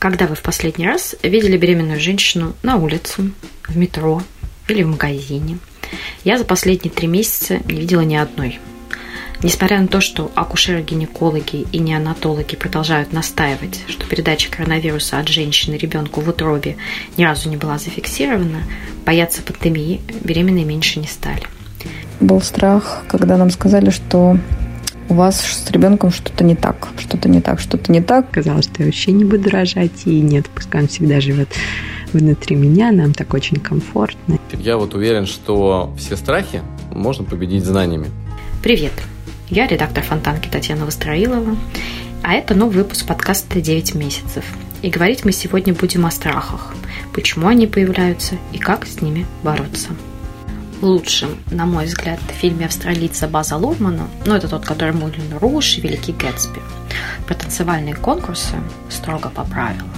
Когда вы в последний раз видели беременную женщину на улице, в метро или в магазине? Я за последние три месяца не видела ни одной. Несмотря на то, что акушеры-гинекологи и неонатологи продолжают настаивать, что передача коронавируса от женщины ребенку в утробе ни разу не была зафиксирована, бояться пандемии беременные меньше не стали. Был страх, когда нам сказали, что у вас с ребенком что-то не так, что-то не так, что-то не так. Казалось, что я вообще не буду рожать, и нет, пускай он всегда живет внутри меня, нам так очень комфортно. Я вот уверен, что все страхи можно победить знаниями. Привет, я редактор Фонтанки Татьяна Востроилова, а это новый выпуск подкаста «9 месяцев». И говорить мы сегодня будем о страхах, почему они появляются и как с ними бороться лучшем, на мой взгляд, фильме австралийца База Лурмана, ну, это тот, который Мулин Руш и Великий Гэтсби, про танцевальные конкурсы строго по правилам.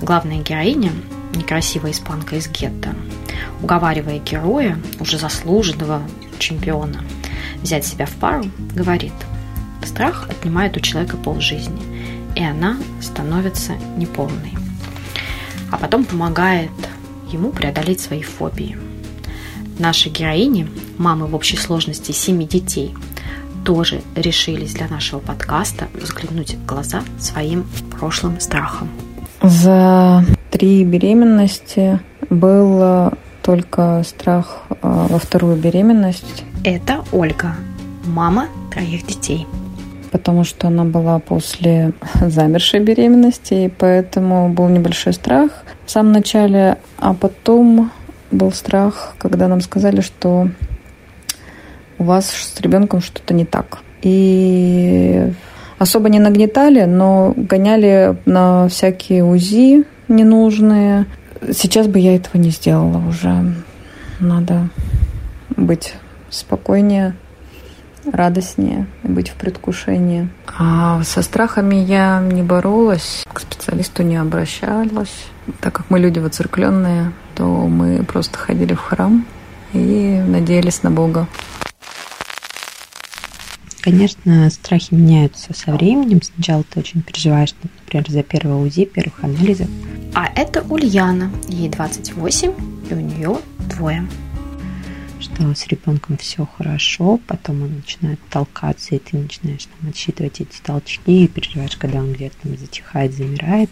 Главная героиня, некрасивая испанка из гетто, уговаривая героя, уже заслуженного чемпиона, взять себя в пару, говорит, страх отнимает у человека полжизни, и она становится неполной. А потом помогает ему преодолеть свои фобии – Наши героини, мамы в общей сложности семи детей, тоже решились для нашего подкаста взглянуть в глаза своим прошлым страхом. За три беременности был только страх а, во вторую беременность. Это Ольга, мама троих детей. Потому что она была после замершей беременности, и поэтому был небольшой страх в самом начале, а потом был страх, когда нам сказали, что у вас с ребенком что-то не так. И особо не нагнетали, но гоняли на всякие УЗИ ненужные. Сейчас бы я этого не сделала уже. Надо быть спокойнее, радостнее, быть в предвкушении. А со страхами я не боролась, к специалисту не обращалась. Так как мы люди воцеркленные, то мы просто ходили в храм и надеялись на Бога. Конечно, страхи меняются со временем. Сначала ты очень переживаешь, например, за первое УЗИ, первых анализов. А это Ульяна. Ей 28, и у нее двое что с ребенком все хорошо, потом он начинает толкаться, и ты начинаешь там, отсчитывать эти толчки, и переживаешь, когда он где-то там затихает, замирает.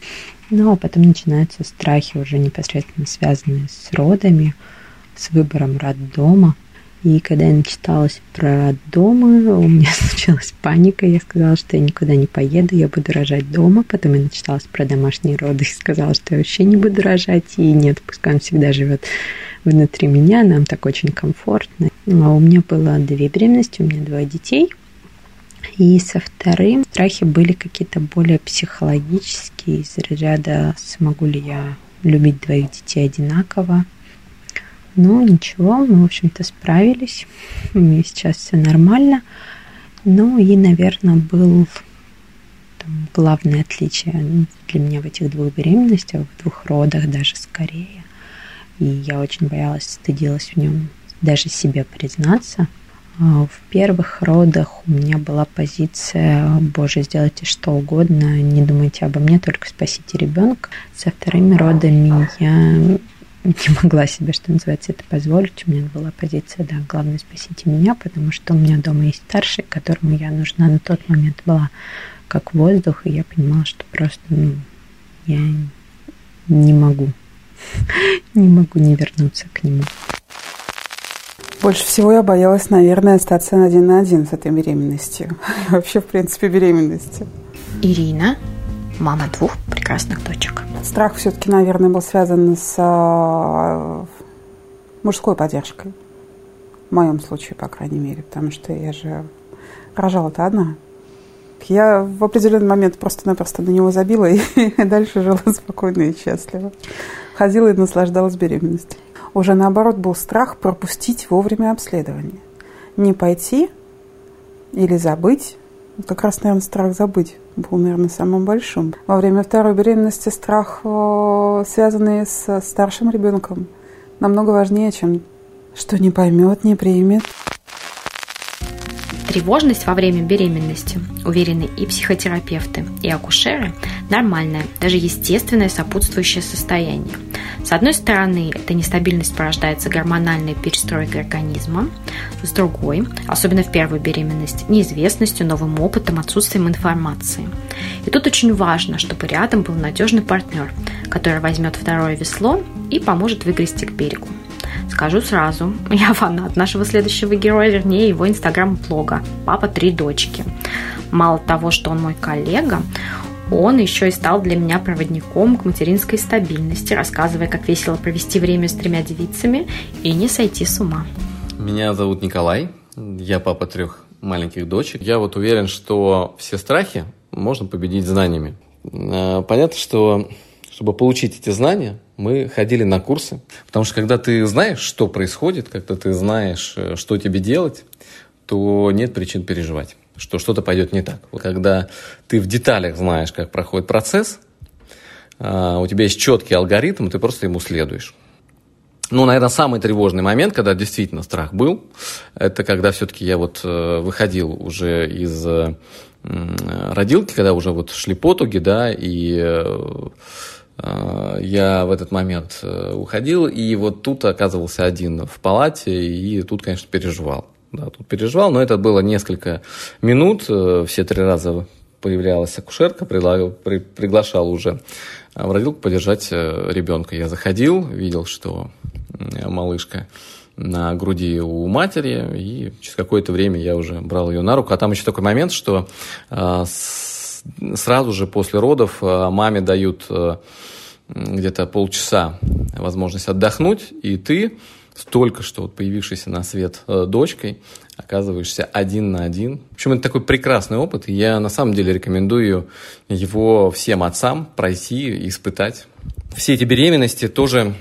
Но потом начинаются страхи, уже непосредственно связанные с родами, с выбором роддома. И когда я начиталась про роддомы, у меня случилась паника. Я сказала, что я никуда не поеду, я буду рожать дома. Потом я начиталась про домашние роды и сказала, что я вообще не буду рожать. И нет, пускай он всегда живет внутри меня, нам так очень комфортно. Ну, а у меня было две беременности, у меня двое детей. И со вторым страхи были какие-то более психологические, из ряда смогу ли я любить двоих детей одинаково. Ну, ничего, мы, в общем-то, справились. У меня сейчас все нормально. Ну и, наверное, был там, главное отличие для меня в этих двух беременностях, в двух родах даже скорее и я очень боялась, стыдилась в нем даже себе признаться. А, в первых родах у меня была позиция «Боже, сделайте что угодно, не думайте обо мне, только спасите ребенка». Со вторыми родами я не могла себе, что называется, это позволить. У меня была позиция, да, главное, спасите меня, потому что у меня дома есть старший, которому я нужна на тот момент была как воздух, и я понимала, что просто, ну, я не могу не могу не вернуться к нему. Больше всего я боялась, наверное, остаться один на один с этой беременностью. Вообще, в принципе, беременности. Ирина, мама двух прекрасных дочек. Страх все-таки, наверное, был связан с а, мужской поддержкой. В моем случае, по крайней мере, потому что я же рожала-то одна. Я в определенный момент просто-напросто на него забила и дальше жила спокойно и счастливо ходила и наслаждалась беременностью. Уже наоборот был страх пропустить вовремя обследование. Не пойти или забыть. Как раз, наверное, страх забыть был, наверное, самым большим. Во время второй беременности страх, э, связанный с старшим ребенком, намного важнее, чем что не поймет, не примет. Тревожность во время беременности, уверены и психотерапевты, и акушеры, нормальное, даже естественное сопутствующее состояние. С одной стороны, эта нестабильность порождается гормональной перестройкой организма, с другой, особенно в первую беременность, неизвестностью, новым опытом, отсутствием информации. И тут очень важно, чтобы рядом был надежный партнер, который возьмет второе весло и поможет выгрести к берегу. Скажу сразу, я фанат нашего следующего героя, вернее его инстаграм-блога «Папа три дочки». Мало того, что он мой коллега, он еще и стал для меня проводником к материнской стабильности, рассказывая, как весело провести время с тремя девицами и не сойти с ума. Меня зовут Николай, я папа трех маленьких дочек. Я вот уверен, что все страхи можно победить знаниями. А, понятно, что чтобы получить эти знания, мы ходили на курсы. Потому что когда ты знаешь, что происходит, когда ты знаешь, э, что тебе делать, то нет причин переживать, что что-то пойдет не так. Когда ты в деталях знаешь, как проходит процесс, а, у тебя есть четкий алгоритм, ты просто ему следуешь. Ну, наверное, самый тревожный момент, когда действительно страх был, это когда все-таки я вот э, выходил уже из э, родилки, когда уже вот шли потуги, да, и я в этот момент э, уходил, и вот тут оказывался один в палате, и тут, конечно, переживал. Да, тут переживал, но это было несколько минут, э, все три раза появлялась акушерка, предлагал, при, приглашал уже в родилку подержать ребенка. Я заходил, видел, что малышка на груди у матери, и через какое-то время я уже брал ее на руку. А там еще такой момент, что сразу же после родов маме дают где-то полчаса возможность отдохнуть, и ты с только что вот появившейся на свет э, дочкой оказываешься один на один. В общем, это такой прекрасный опыт, и я на самом деле рекомендую его всем отцам пройти и испытать. Все эти беременности тоже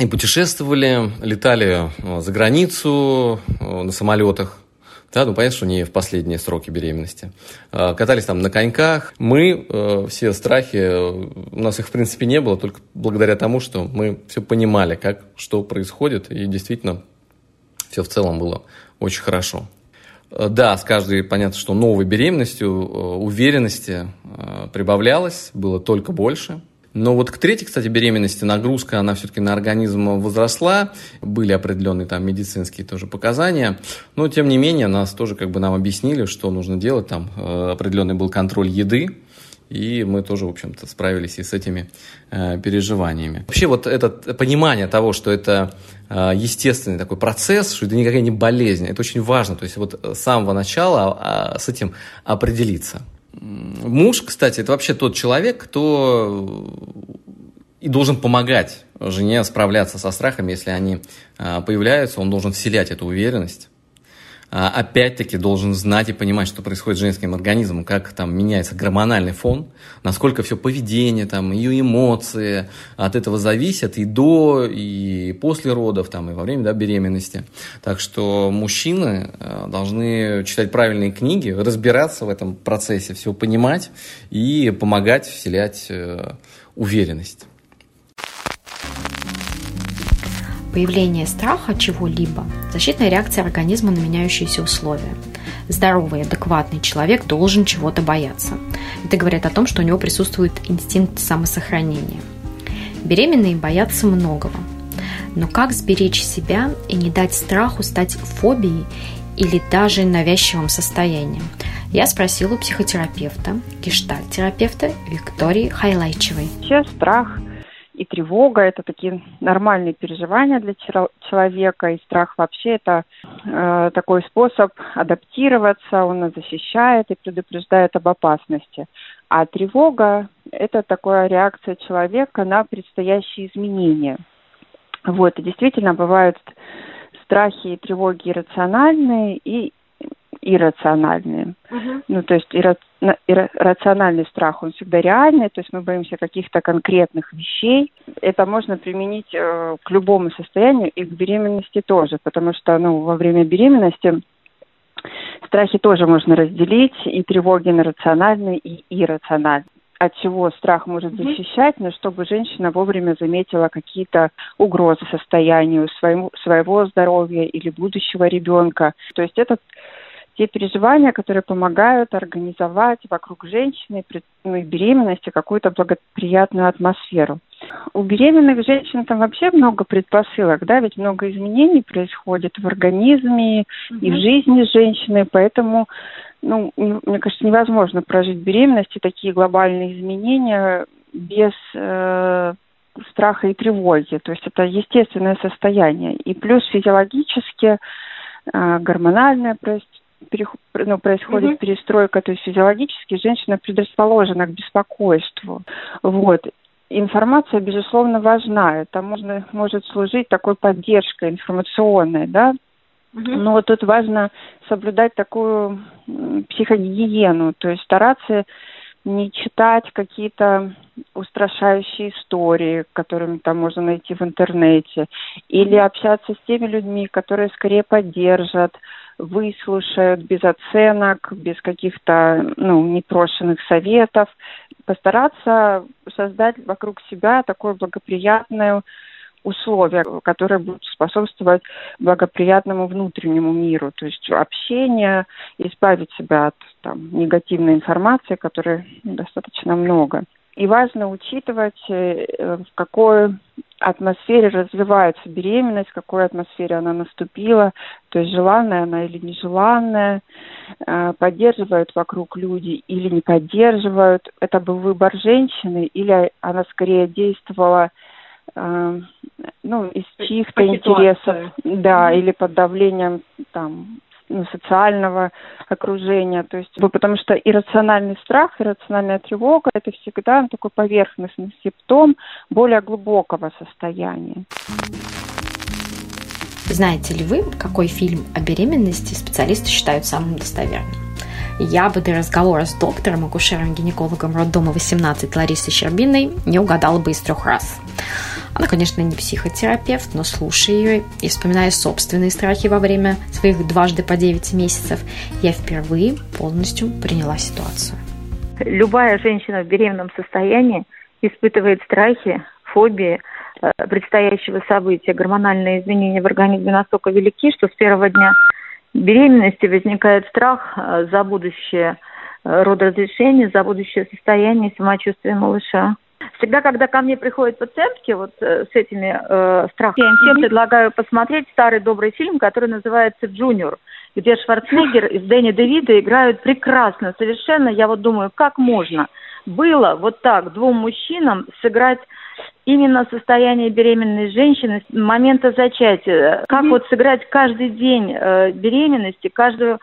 и путешествовали, летали э, за границу э, на самолетах, да, ну, понятно, что не в последние сроки беременности. А, катались там на коньках. Мы э, все страхи, э, у нас их, в принципе, не было, только благодаря тому, что мы все понимали, как, что происходит, и действительно все в целом было очень хорошо. Э, да, с каждой, понятно, что новой беременностью уверенности прибавлялось, было только больше – но вот к третьей, кстати, беременности нагрузка, она все-таки на организм возросла. Были определенные там медицинские тоже показания. Но, тем не менее, нас тоже как бы нам объяснили, что нужно делать. Там э, определенный был контроль еды. И мы тоже, в общем-то, справились и с этими э, переживаниями. Вообще вот это понимание того, что это э, естественный такой процесс, что это никакая не болезнь, это очень важно. То есть вот с самого начала э, с этим определиться. Муж, кстати, это вообще тот человек, кто и должен помогать жене справляться со страхами, если они а, появляются, он должен вселять эту уверенность. А, опять-таки должен знать и понимать, что происходит с женским организмом, как там меняется гормональный фон, насколько все поведение, там, ее эмоции от этого зависят и до, и после родов, там, и во время да, беременности. Так что мужчины э, должны читать правильные книги, разбираться в этом процессе, все понимать и помогать вселять э, уверенность. Появление страха чего-либо – защитная реакция организма на меняющиеся условия. Здоровый, адекватный человек должен чего-то бояться. Это говорит о том, что у него присутствует инстинкт самосохранения. Беременные боятся многого. Но как сберечь себя и не дать страху стать фобией или даже навязчивым состоянием? Я спросила у психотерапевта, гештальт-терапевта Виктории Хайлайчевой. Сейчас страх и тревога – это такие нормальные переживания для человека, и страх вообще – это э, такой способ адаптироваться, он нас защищает и предупреждает об опасности. А тревога – это такая реакция человека на предстоящие изменения. Вот, и действительно бывают страхи и тревоги иррациональные и иррациональные. Uh-huh. Ну, то есть ирра... иррациональный страх, он всегда реальный, то есть мы боимся каких-то конкретных вещей. Это можно применить э, к любому состоянию и к беременности тоже, потому что, ну, во время беременности страхи тоже можно разделить, и тревоги на рациональные и иррациональные от чего страх может защищать, но чтобы женщина вовремя заметила какие-то угрозы состоянию своему, своего здоровья или будущего ребенка. То есть этот те переживания, которые помогают организовать вокруг женщины ну, и беременности какую-то благоприятную атмосферу. У беременных женщин там вообще много предпосылок, да, ведь много изменений происходит в организме mm-hmm. и в жизни женщины, поэтому, ну, мне кажется, невозможно прожить беременность и такие глобальные изменения без э, страха и тревоги. То есть это естественное состояние. И плюс физиологически, э, гормональное ну, происходит mm-hmm. перестройка, то есть физиологически женщина предрасположена к беспокойству. Вот. Информация, безусловно, важна. Это можно, может служить такой поддержкой информационной, да, но вот тут важно соблюдать такую психогигиену, то есть стараться не читать какие-то устрашающие истории, которыми там можно найти в интернете, или общаться с теми людьми, которые скорее поддержат, выслушают без оценок, без каких-то ну, непрошенных советов, постараться создать вокруг себя такую благоприятную условия, которые будут способствовать благоприятному внутреннему миру, то есть общение, избавить себя от там, негативной информации, которой достаточно много. И важно учитывать, э, в какой атмосфере развивается беременность, в какой атмосфере она наступила, то есть желанная она или нежеланная, э, поддерживают вокруг люди или не поддерживают. Это был выбор женщины или она скорее действовала э, ну, из чьих-то интересов, да, или под давлением там социального окружения. То есть, потому что иррациональный страх, иррациональная тревога – это всегда такой поверхностный симптом более глубокого состояния. Знаете ли вы, какой фильм о беременности специалисты считают самым достоверным? Я бы для разговора с доктором, акушером-гинекологом роддома 18 Ларисой Щербиной не угадала бы из трех раз. Она, конечно, не психотерапевт, но слушая ее и вспоминая собственные страхи во время своих дважды по 9 месяцев, я впервые полностью приняла ситуацию. Любая женщина в беременном состоянии испытывает страхи, фобии э, предстоящего события. Гормональные изменения в организме настолько велики, что с первого дня беременности возникает страх э, за будущее э, родоразрешение, за будущее состояние и самочувствие малыша. Всегда, когда ко мне приходят пациентки вот э, с этими э, страхами, я им всем предлагаю посмотреть старый добрый фильм, который называется «Джуниор», где Шварценеггер и Дэнни Девида играют прекрасно, совершенно. Я вот думаю, как можно было вот так двум мужчинам сыграть именно состояние беременной женщины с момента зачатия. Как mm-hmm. вот сыграть каждый день э, беременности, каждую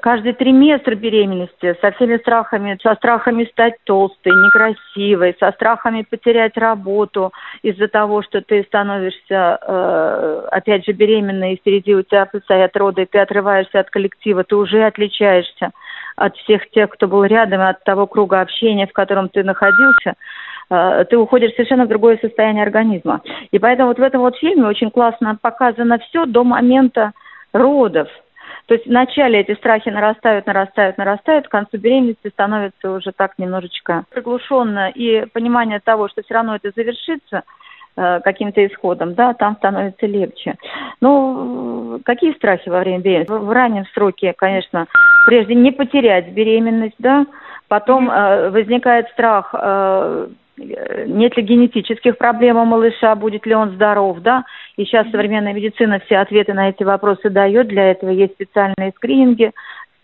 каждый триместр беременности со всеми страхами, со страхами стать толстой, некрасивой, со страхами потерять работу из-за того, что ты становишься, э, опять же, беременной, и впереди у тебя предстоят роды, ты отрываешься от коллектива, ты уже отличаешься от всех тех, кто был рядом, от того круга общения, в котором ты находился, э, ты уходишь совершенно в другое состояние организма. И поэтому вот в этом вот фильме очень классно показано все до момента родов – то есть вначале эти страхи нарастают, нарастают, нарастают, к концу беременности становится уже так немножечко приглушенно, и понимание того, что все равно это завершится, э, каким-то исходом, да, там становится легче. Ну, какие страхи во время беременности? В раннем сроке, конечно, прежде не потерять беременность, да, потом э, возникает страх э, нет ли генетических проблем у малыша, будет ли он здоров, да. И сейчас современная медицина все ответы на эти вопросы дает. Для этого есть специальные скрининги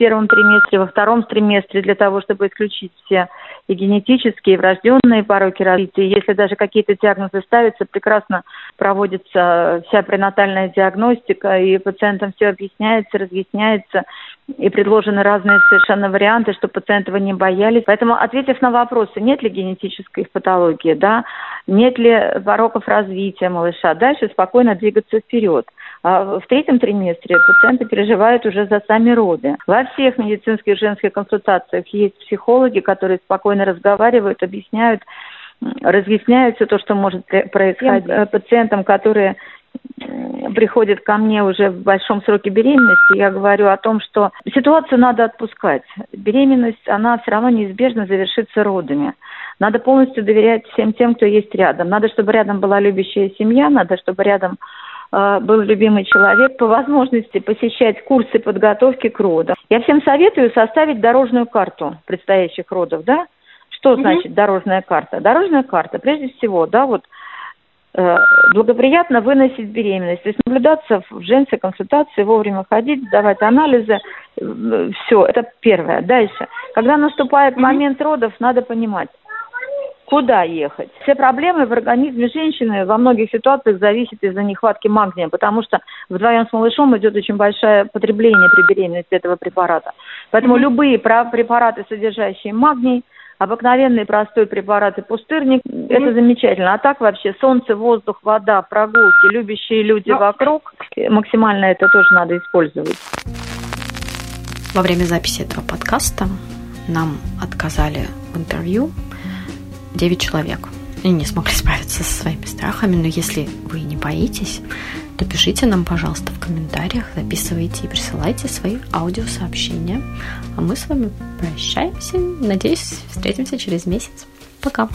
первом триместре, во втором триместре для того, чтобы исключить все и генетические, и врожденные пороки развития. Если даже какие-то диагнозы ставятся, прекрасно проводится вся пренатальная диагностика, и пациентам все объясняется, разъясняется, и предложены разные совершенно варианты, чтобы пациенты его не боялись. Поэтому, ответив на вопросы, нет ли генетической патологии, да, нет ли пороков развития малыша, дальше спокойно двигаться вперед. А в третьем триместре пациенты переживают уже за сами роды. Во всех медицинских женских консультациях есть психологи, которые спокойно разговаривают, объясняют, разъясняют все то, что может происходить пациентам, которые приходит ко мне уже в большом сроке беременности, я говорю о том, что ситуацию надо отпускать. Беременность, она все равно неизбежно завершится родами. Надо полностью доверять всем тем, кто есть рядом. Надо, чтобы рядом была любящая семья, надо, чтобы рядом был любимый человек, по возможности посещать курсы подготовки к родам. Я всем советую составить дорожную карту предстоящих родов, да? Что mm-hmm. значит дорожная карта? Дорожная карта, прежде всего, да, вот Э, благоприятно выносить беременность. То есть наблюдаться в женской консультации, вовремя ходить, сдавать анализы. Э, Все, это первое. Дальше. Когда наступает момент родов, надо понимать, куда ехать. Все проблемы в организме женщины во многих ситуациях зависят из-за нехватки магния, потому что вдвоем с малышом идет очень большое потребление при беременности этого препарата. Поэтому mm-hmm. любые препараты, содержащие магний, обыкновенный простой препарат и пустырник, mm-hmm. это замечательно. А так вообще солнце, воздух, вода, прогулки, любящие люди Но... Ну. вокруг, максимально это тоже надо использовать. Во время записи этого подкаста нам отказали в интервью 9 человек. И не смогли справиться со своими страхами, но если вы не боитесь, то пишите нам, пожалуйста, в комментариях, записывайте и присылайте свои аудиосообщения. А мы с вами прощаемся. Надеюсь, встретимся через месяц. Пока.